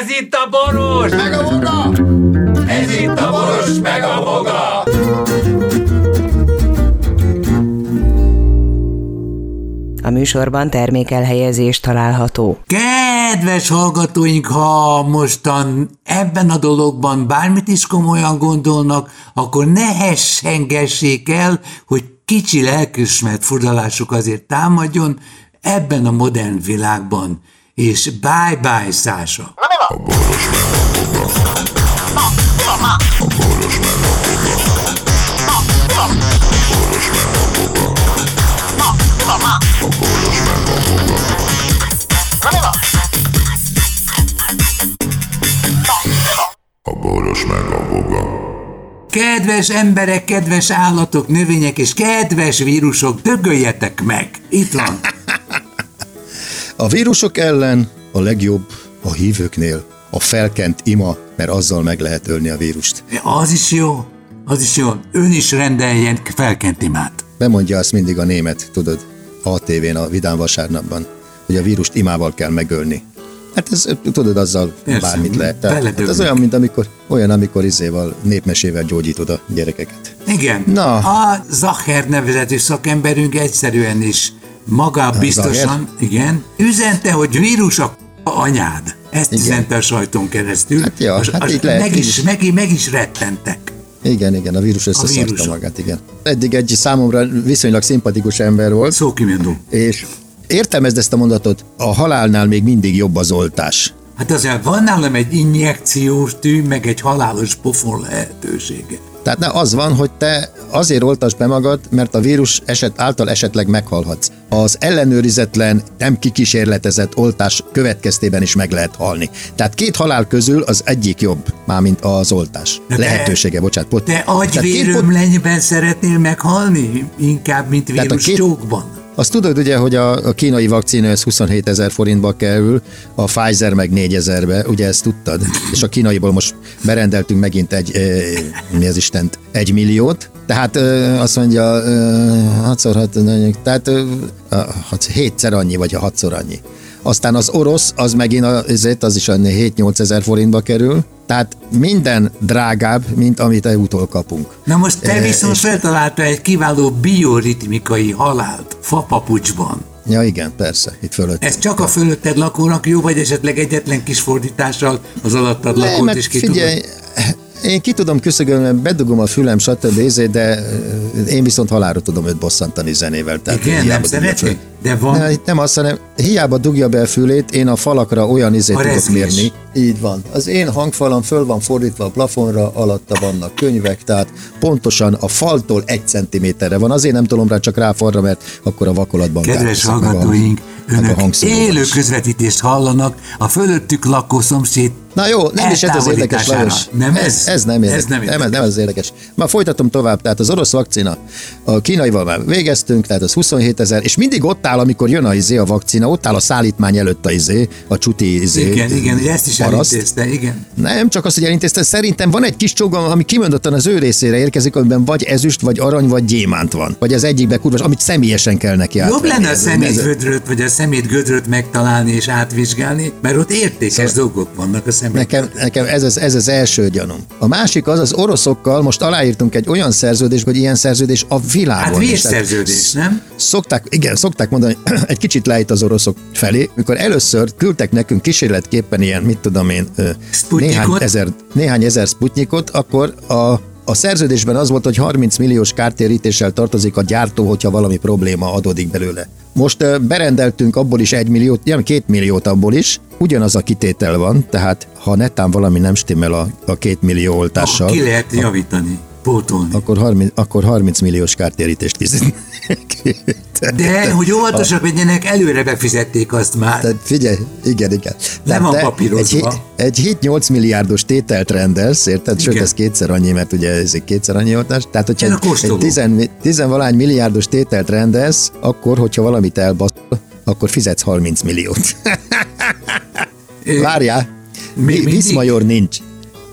Ez itt a boros! Meg a voga! Ez itt a boros, meg a boga! A műsorban termékelhelyezés található. Kedves hallgatóink, ha mostan ebben a dologban bármit is komolyan gondolnak, akkor ne hessengessék el, hogy kicsi lelkismert furdalásuk azért támadjon ebben a modern világban. És bye-bye, Szása! A Kedves emberek, kedves állatok, növények és kedves vírusok, dögöljetek meg! Itt van! A vírusok ellen a legjobb a hívőknél a felkent ima, mert azzal meg lehet ölni a vírust. Az is jó, az is jó. Ön is rendeljen felkent imát. Bemondja azt mindig a német, tudod, a tévén a Vidám vasárnapban, hogy a vírust imával kell megölni. Hát ez, tudod, azzal Persze, bármit lehet. Tehát, hát ez olyan, mint amikor, olyan, amikor izéval, népmesével gyógyítod a gyerekeket. Igen. Na. A Zacher nevezetű szakemberünk egyszerűen is magabiztosan, Zacher? igen, üzente, hogy vírus a anyád. Ezt Igen. üzente a sajton keresztül. Hát ja, Az- hát az- így lehet, meg, is, meg, meg is rettentek. Igen, igen, a vírus összeszarta vírus. magát, igen. Eddig egy számomra viszonylag szimpatikus ember volt, Szókimondó. és értelmezd ezt a mondatot, a halálnál még mindig jobb az oltás. Hát azért van nálam egy injekciós tű, meg egy halálos pofon lehetősége. Tehát ne az van, hogy te azért oltasd be magad, mert a vírus eset által esetleg meghalhatsz. Az ellenőrizetlen, nem kikísérletezett oltás következtében is meg lehet halni. Tehát két halál közül az egyik jobb, mármint az oltás. De Lehetősége, bocsánat. Pot, Tehát két pot- agyvérömlenyben szeretnél meghalni? Inkább, mint Tehát a vírus két- csókban. Azt tudod ugye, hogy a, a kínai vakcina ez 27 ezer forintba kerül, a Pfizer meg 4 ezerbe, ugye ezt tudtad? És a kínaiból most berendeltünk megint egy, e, mi az Istent, egy milliót, tehát e, azt mondja, e, hatszor hat, tehát e, hat, hétszer annyi, vagy a hatszor annyi. Aztán az orosz, az megint azért, az is olyan 7-8 ezer forintba kerül, tehát minden drágább, mint amit EU-tól kapunk. Na most te E, viszont és- feltalálta egy kiváló bioritmikai halált fapapucsban. Ja igen, persze, itt fölött. Ez csak a fölötted lakónak jó, vagy esetleg egyetlen kis fordítással az alattad Nem, lakót is ki figyelj, tudod? Én ki tudom küszögölni, bedugom a fülem, stb. ezért, de ö, én viszont halálra tudom őt bosszantani zenével. Tehát Igen, nem föl. De van- Ne, nem azt, hanem hiába dugja be a fülét, én a falakra olyan izét A tudok rezgés. mérni. Így van. Az én hangfalam föl van fordítva a plafonra, alatta vannak könyvek, tehát pontosan a faltól egy centiméterre van. Azért nem tolom rá csak rá falra, mert akkor a vakolatban Kedves hallgatóink, a önök élő közvetítést hallanak, a fölöttük lakó szomszéd Na jó, nem is ez az érdekes. Lajos. Nem ez? Ez nem érdekes. Ez nem nem, ez érdekes. nem az érdekes. Már folytatom tovább. Tehát az orosz vakcina, a kínaival már végeztünk, tehát az 27 ezer, és mindig ott áll, amikor jön a izé a vakcina, ott áll a szállítmány előtt a izé, a csuti izé. Igen, igen, ezt is paraszt. elintézte, igen. Nem, csak azt, hogy elintézte, szerintem van egy kis csogam, ami kimondottan az ő részére érkezik, amiben vagy ezüst, vagy arany, vagy gyémánt van. Vagy az egyikbe kurva, amit személyesen kell neki Jobb lenne a Ez- szemét ez- gödröt, vagy a szemét gödröt megtalálni és átvizsgálni, mert ott értékes dolgok vannak a szemét. Nekem, nekem ez, az, ez az első gyanúm. A másik az, az oroszokkal most aláírtunk egy olyan szerződést, hogy ilyen szerződés a világon. Hát vérszerződés, nem? Szokták, igen, szokták mondani, egy kicsit lejt az oroszok felé, mikor először küldtek nekünk kísérletképpen ilyen, mit tudom én, Sputnikot? néhány ezer, néhány ezer sputnikot, akkor a a szerződésben az volt, hogy 30 milliós kártérítéssel tartozik a gyártó, hogyha valami probléma adódik belőle. Most berendeltünk abból is egy milliót, nem két milliót abból is, ugyanaz a kitétel van, tehát ha netán valami nem stimmel a, a két millió oltással, Ki lehet javítani, pótolni. akkor 30, akkor 30 milliós kártérítést fizetnek. De, hogy óvatosak legyenek, előre befizették azt már. Tehát figyelj, igen, igen. Le van papírozva. Egy, egy 7-8 milliárdos tételt rendelsz, érted? Sőt, Igen. ez kétszer annyi, mert ugye ez egy kétszer annyi oltás. Tehát, hogyha egy, egy tizen, tizenvalány milliárdos tételt rendelsz, akkor, hogyha valamit elbasz, akkor fizetsz 30 milliót. Várjál, Mi? Viszmajor nincs.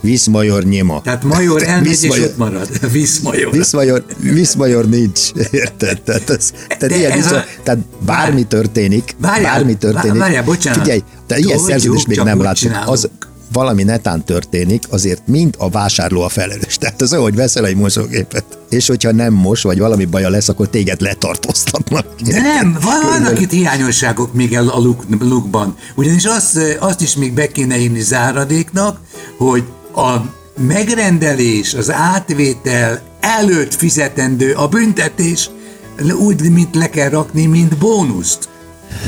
Viszmajor nyima. Tehát major elmegy és Viszmajor- ott marad. Vízmajor. Viszmajor, viszmajor nincs, érted? Tehát, ez, De tehát, ilyen ez nincs, a- tehát bármi történik, Várjál, bármi történik. várjál, bocsánat. Figyelj, te ilyen szerződést még nem láttuk. Az, valami netán történik, azért mind a vásárló a felelős. Tehát az, ahogy veszel egy mosógépet, és hogyha nem mos, vagy valami baja lesz, akkor téged letartóztatnak. De nem, van- vannak itt hiányosságok még a luk, lukban. Ugyanis azt, azt is még be kéne írni záradéknak, hogy a megrendelés, az átvétel előtt fizetendő a büntetés úgy, mint le kell rakni, mint bónuszt.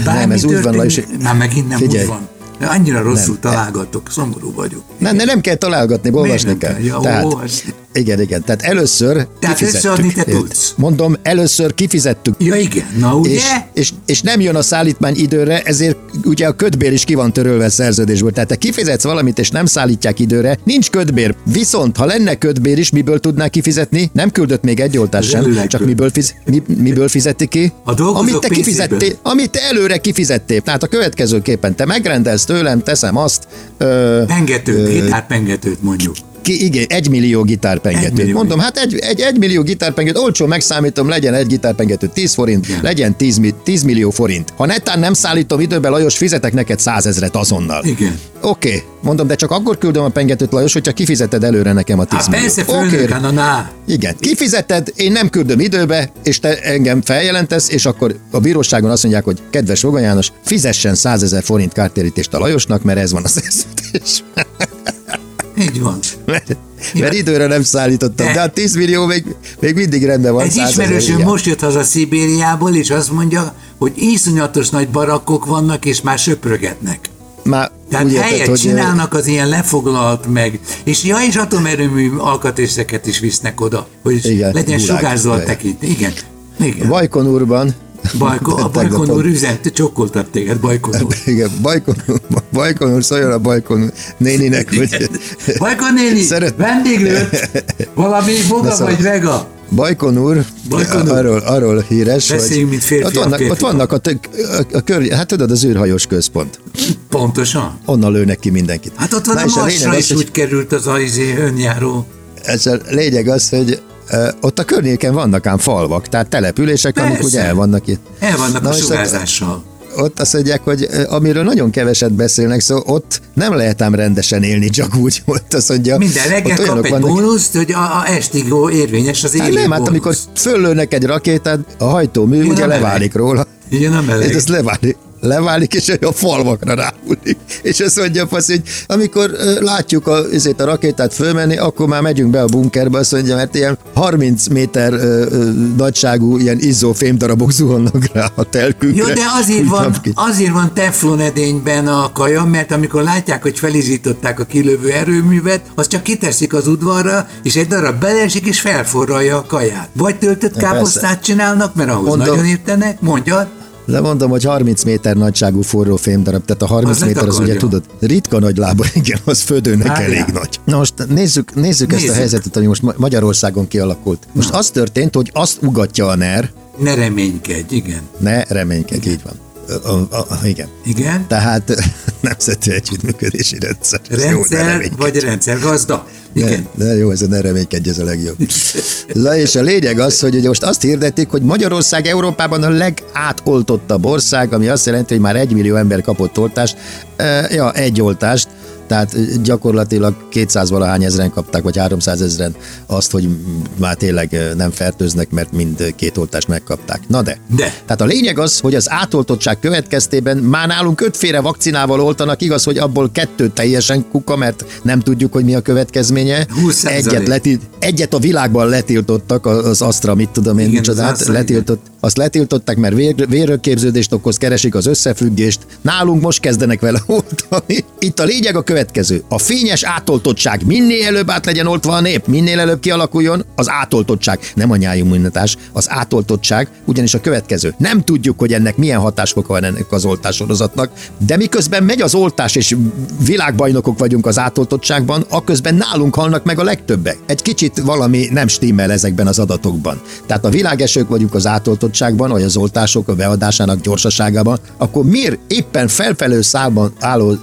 Nem, ez úgy van, Lajos, Már megint nem figyelj. úgy van. De annyira rosszul találgatok, szomorú vagyok. Nem, de nem kell találgatni, olvasni nem kell. kell? Ja, Tehát, olvasni. igen, igen. Tehát először Tehát kifizettük. te tudsz. Mondom, először kifizettük. Ja igen, na ugye? És, és, és nem jön a szállítmány időre, ezért ugye a kötbér is ki van törölve a szerződésből. Tehát te kifizetsz valamit, és nem szállítják időre, nincs kötbér. Viszont, ha lenne kötbér is, miből tudnák kifizetni? Nem küldött még egy oltást sem, csak miből, fiz, mi, miből fizeti ki? A amit te kifizettél, amit te előre kifizettél. Tehát a következőképpen te megrendelsz tőlem, teszem azt, ö, Pengetőt, gitárpengetőt mondjuk. Ki, igen, egy millió gitárpengetőt. Egy millió. Mondom, hát egy, egy, egy millió gitárpengetőt, olcsó megszámítom, legyen egy gitárpengető 10 forint, Igen. legyen 10, mi- 10 millió forint. Ha netán nem szállítom időben, Lajos, fizetek neked százezret azonnal. Igen. Oké, okay. mondom, de csak akkor küldöm a pengetőt, Lajos, hogyha kifizeted előre nekem a 10 Hát milliót. persze, na, na. igen, kifizeted, én nem küldöm időbe, és te engem feljelentesz, és akkor a bíróságon azt mondják, hogy kedves Foga János, fizessen 100 ezer forint kártérítést a Lajosnak, mert ez van a szerződés. Így van. mert, mert időre nem szállítottam, De- de, a 10 millió még, még mindig rendben van. Egy 100 ezer, ismerősöm most jött haza Szibériából, és azt mondja, hogy iszonyatos nagy barakkok vannak, és már söprögetnek. Már Tehát úgy úgy érted, helyet hogy, csinálnak az ilyen lefoglalt meg, és ja, és atomerőmű alkatrészeket is visznek oda, hogy Igen, legyen sugárzóan Igen. tekint. Igen. Igen. Bajkon úrban, Bajko, a Bajkon úr üzent, csokkoltat téged, Bajkon úr. igen, Bajkon, Bajkon úr szóljon a Bajkon néninek, hogy Bajkon néni, Szeret- vendéglőt, valami boga szóval- vagy vega. Bajkon úr, Bajkon úr. arról, arról híres, Beszéljünk, hogy mint férfiak, ott vannak, ott vannak a, a, a kör, hát tudod, az űrhajós központ. Pontosan. Onnan lőnek ki mindenkit. Hát ott van Na a Marsra az, is hogy- úgy került az a izé, önjáró. Ez a lényeg az, hogy ott a környéken vannak ám falvak, tehát települések, amik Persze. ugye el vannak itt. El vannak Na a sugárzással. Ott azt mondják, hogy amiről nagyon keveset beszélnek, szóval ott nem lehet ám rendesen élni, csak úgy, ott azt mondja. Minden reggel kap egy vannak- bónuszt, hogy a, a estig érvényes az Hát élő nem, hát amikor föllőnek egy rakétát, a hajtómű ugye leválik róla. Igen, nem. És ez leválik. Leválik, és a falvakra ráhulik. És azt mondja a fasz, hogy amikor látjuk a, ezért a rakétát fölmenni, akkor már megyünk be a bunkerbe, azt mondja, mert ilyen 30 méter ö, ö, nagyságú ilyen izzó fémdarabok zuhannak rá a telkünkre. Jó, de azért van, azért van teflon edényben a kaja, mert amikor látják, hogy felizították a kilövő erőművet, azt csak kiteszik az udvarra, és egy darab beleesik, és felforralja a kaját. Vagy töltött káposztát csinálnak, mert ahhoz Mondom- nagyon értenek, mondja. De mondom, hogy 30 méter nagyságú forró fémdarab, tehát a 30 Az méter az ugye tudod, ritka nagy lába, igen, az födőnek Várjál. elég nagy. Na most nézzük, nézzük, ezt a Nézzük. helyzetet, ami most Ma- Magyarországon kialakult. Most az történt, hogy azt ugatja a NER, Ne reménykedj, igen. ne reménykedj, így van. A, a, a, igen. Igen? Tehát nemzeti együttműködési rendszer. Jó, ne Rendszer reménykedj. vagy rendszer gazda. Igen. De, de jó, ez a ne reménykedj, ez a legjobb. Le, és a lényeg az, hogy ugye most azt hirdetik, hogy Magyarország Európában a legátoltottabb ország, ami azt jelenti, hogy már egy millió ember kapott oltást. E, ja, egy oltást, tehát gyakorlatilag 200 valahány ezeren kapták, vagy 300 ezeren azt, hogy már tényleg nem fertőznek, mert mind két oltást megkapták. Na de. De. Tehát a lényeg az, hogy az átoltottság következtében már nálunk ötféle vakcinával oltanak, igaz, hogy abból kettő teljesen kuka, mert nem tudjuk, hogy mi a következménye. 20%. Egyet, letilt, egyet a világban letiltottak, az Astra, mit tudom én, Igen, micsodát, letiltott, azt letiltották, mert vér, vérrögképződést okoz, keresik az összefüggést. Nálunk most kezdenek vele oltani. Itt a lényeg a következő. A fényes átoltottság. Minél előbb át legyen oltva a nép, minél előbb kialakuljon az átoltottság. Nem a nyájimmunitás, az átoltottság, ugyanis a következő. Nem tudjuk, hogy ennek milyen hatásfoka van ennek az oltássorozatnak, de miközben megy az oltás, és világbajnokok vagyunk az átoltottságban, aközben nálunk halnak meg a legtöbbek. Egy kicsit valami nem stimmel ezekben az adatokban. Tehát a világesők vagyunk az átoltottságban, ellatottságban, vagy az oltások a beadásának gyorsaságában, akkor miért éppen felfelő szálban álló,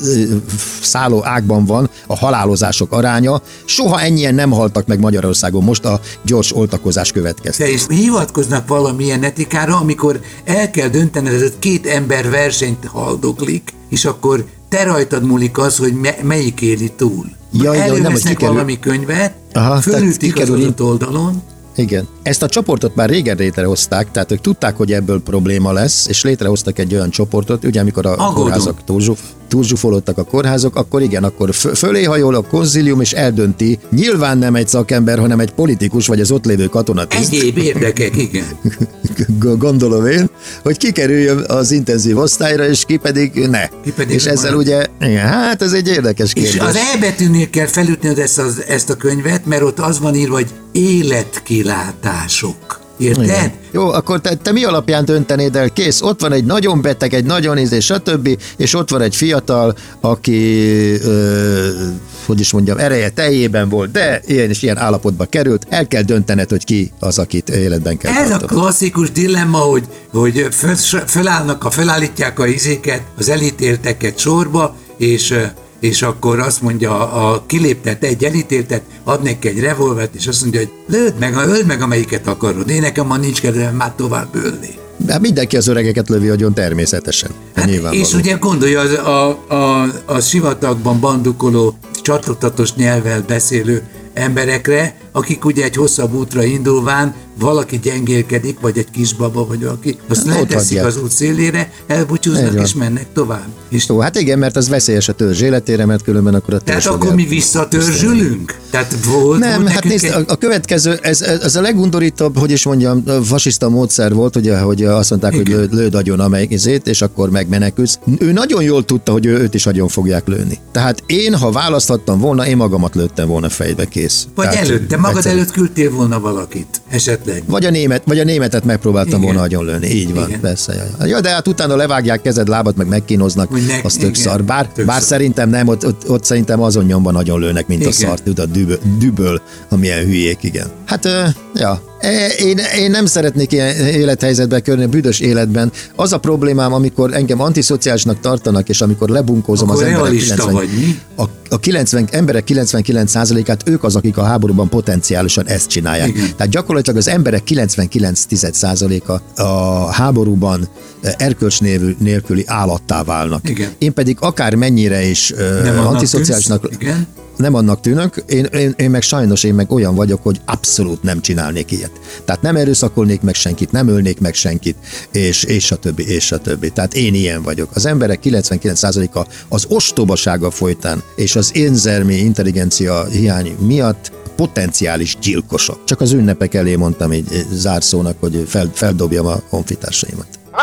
szálló ágban van a halálozások aránya? Soha ennyien nem haltak meg Magyarországon most a gyors oltakozás következtében. És hivatkoznak valamilyen etikára, amikor el kell döntened, hogy két ember versenyt haldoklik, és akkor te rajtad múlik az, hogy me- melyik éli túl. Ja, Elővesznek nem, hogy kikerül- valami könyvet, Aha, tehát fölütik az adott oldalon, Igen. Ezt a csoportot már régen létrehozták, tehát ők tudták, hogy ebből probléma lesz, és létrehoztak egy olyan csoportot, ugye amikor a Aggódunk. kórházak túlzsúf, túlzsúfolódtak a kórházak, akkor igen, akkor fö- fölé hajol a konzilium, és eldönti, nyilván nem egy szakember, hanem egy politikus, vagy az ott lévő katonatiszt, egyéb érdekek, igen. gondolom én, hogy kikerüljön az intenzív osztályra, és ki pedig ne. Ki pedig és ezzel marad. ugye, igen, hát ez egy érdekes kérdés. És az E betűnél kell felütnöd ezt, az, ezt a könyvet, mert ott az van írva, hogy életkilátások. Érted? Igen. Jó, akkor te, te mi alapján döntenéd el? Kész, ott van egy nagyon beteg, egy nagyon ízés, stb., és ott van egy fiatal, aki, ö, hogy is mondjam, ereje teljében volt, de ilyen és ilyen állapotba került, el kell döntened, hogy ki az, akit életben kell Ez a tartanod. klasszikus dilemma, hogy, hogy föl, fölállnak, a, fölállítják a izéket, az elítélteket sorba, és, és akkor azt mondja, a kiléptet egy elítéltet, ad neki egy revolvert, és azt mondja, hogy lőd meg, öld meg, amelyiket akarod. Én nekem ma nincs kedvem már tovább ölni. Hát mindenki az öregeket lövi agyon természetesen. Hát, és ugye gondolja, az, a, a, a sivatagban bandukoló, csatottatos nyelvvel beszélő emberekre, akik ugye egy hosszabb útra indulván valaki gyengélkedik, vagy egy kisbaba, vagy valaki, azt Hát leteszik az út szélére, elbúcsúznak és mennek tovább. És Jó, hát igen, mert az veszélyes a törzs életére, mert különben akkor a törzs tehát akkor mi visszatörzsülünk? Tehát volt, Nem, volt hát nézd, egy- a, következő, ez, ez a legundorítóbb, hogy is mondjam, fasiszta módszer volt, ugye, hogy azt mondták, hogy Igen. lőd, agyon amelyik izét, és akkor megmenekülsz. Ő nagyon jól tudta, hogy ő, őt is agyon fogják lőni. Tehát én, ha választhattam volna, én magamat lőttem volna fejbe, kész. Vagy Tehát előtte, magad egyszerű. előtt küldtél volna valakit, esetleg. Vagy a, német, vagy a németet megpróbáltam Igen. volna agyon lőni. Így van, Igen. persze. Ja. ja, de hát utána levágják kezed, lábad, meg megkínoznak, ne- az tök igen, szar. Bár, tök bár szar. szerintem nem, ott, ott, ott szerintem azon nyomban nagyon lőnek, mint a Igen. szart, tudod, düböl, düböl, amilyen hülyék, igen. Hát, ja, én, én nem szeretnék ilyen élethelyzetbe körni, büdös életben. Az a problémám, amikor engem antiszociálisnak tartanak, és amikor lebunkózom Akkor az emberek realista 90, vagy, mi? a, a 90, emberek 99%-át ők az, akik a háborúban potenciálisan ezt csinálják. Igen. Tehát gyakorlatilag az emberek 99,1%-a a háborúban eh, erkölcs nélküli állattá válnak. Igen. Én pedig akár mennyire is annak antiszociálisnak tűnsz? Igen. Nem annak tűnök, én, én, én meg sajnos én meg olyan vagyok, hogy abszolút nem csinálnék ilyet. Tehát nem erőszakolnék meg senkit, nem ölnék meg senkit, és, és a többi, és a többi. Tehát én ilyen vagyok. Az emberek 99%-a az ostobasága folytán, és az énzermi intelligencia hiány miatt potenciális gyilkosok. Csak az ünnepek elé mondtam egy egy zárszónak, hogy fel, feldobjam a honfitársaimat. A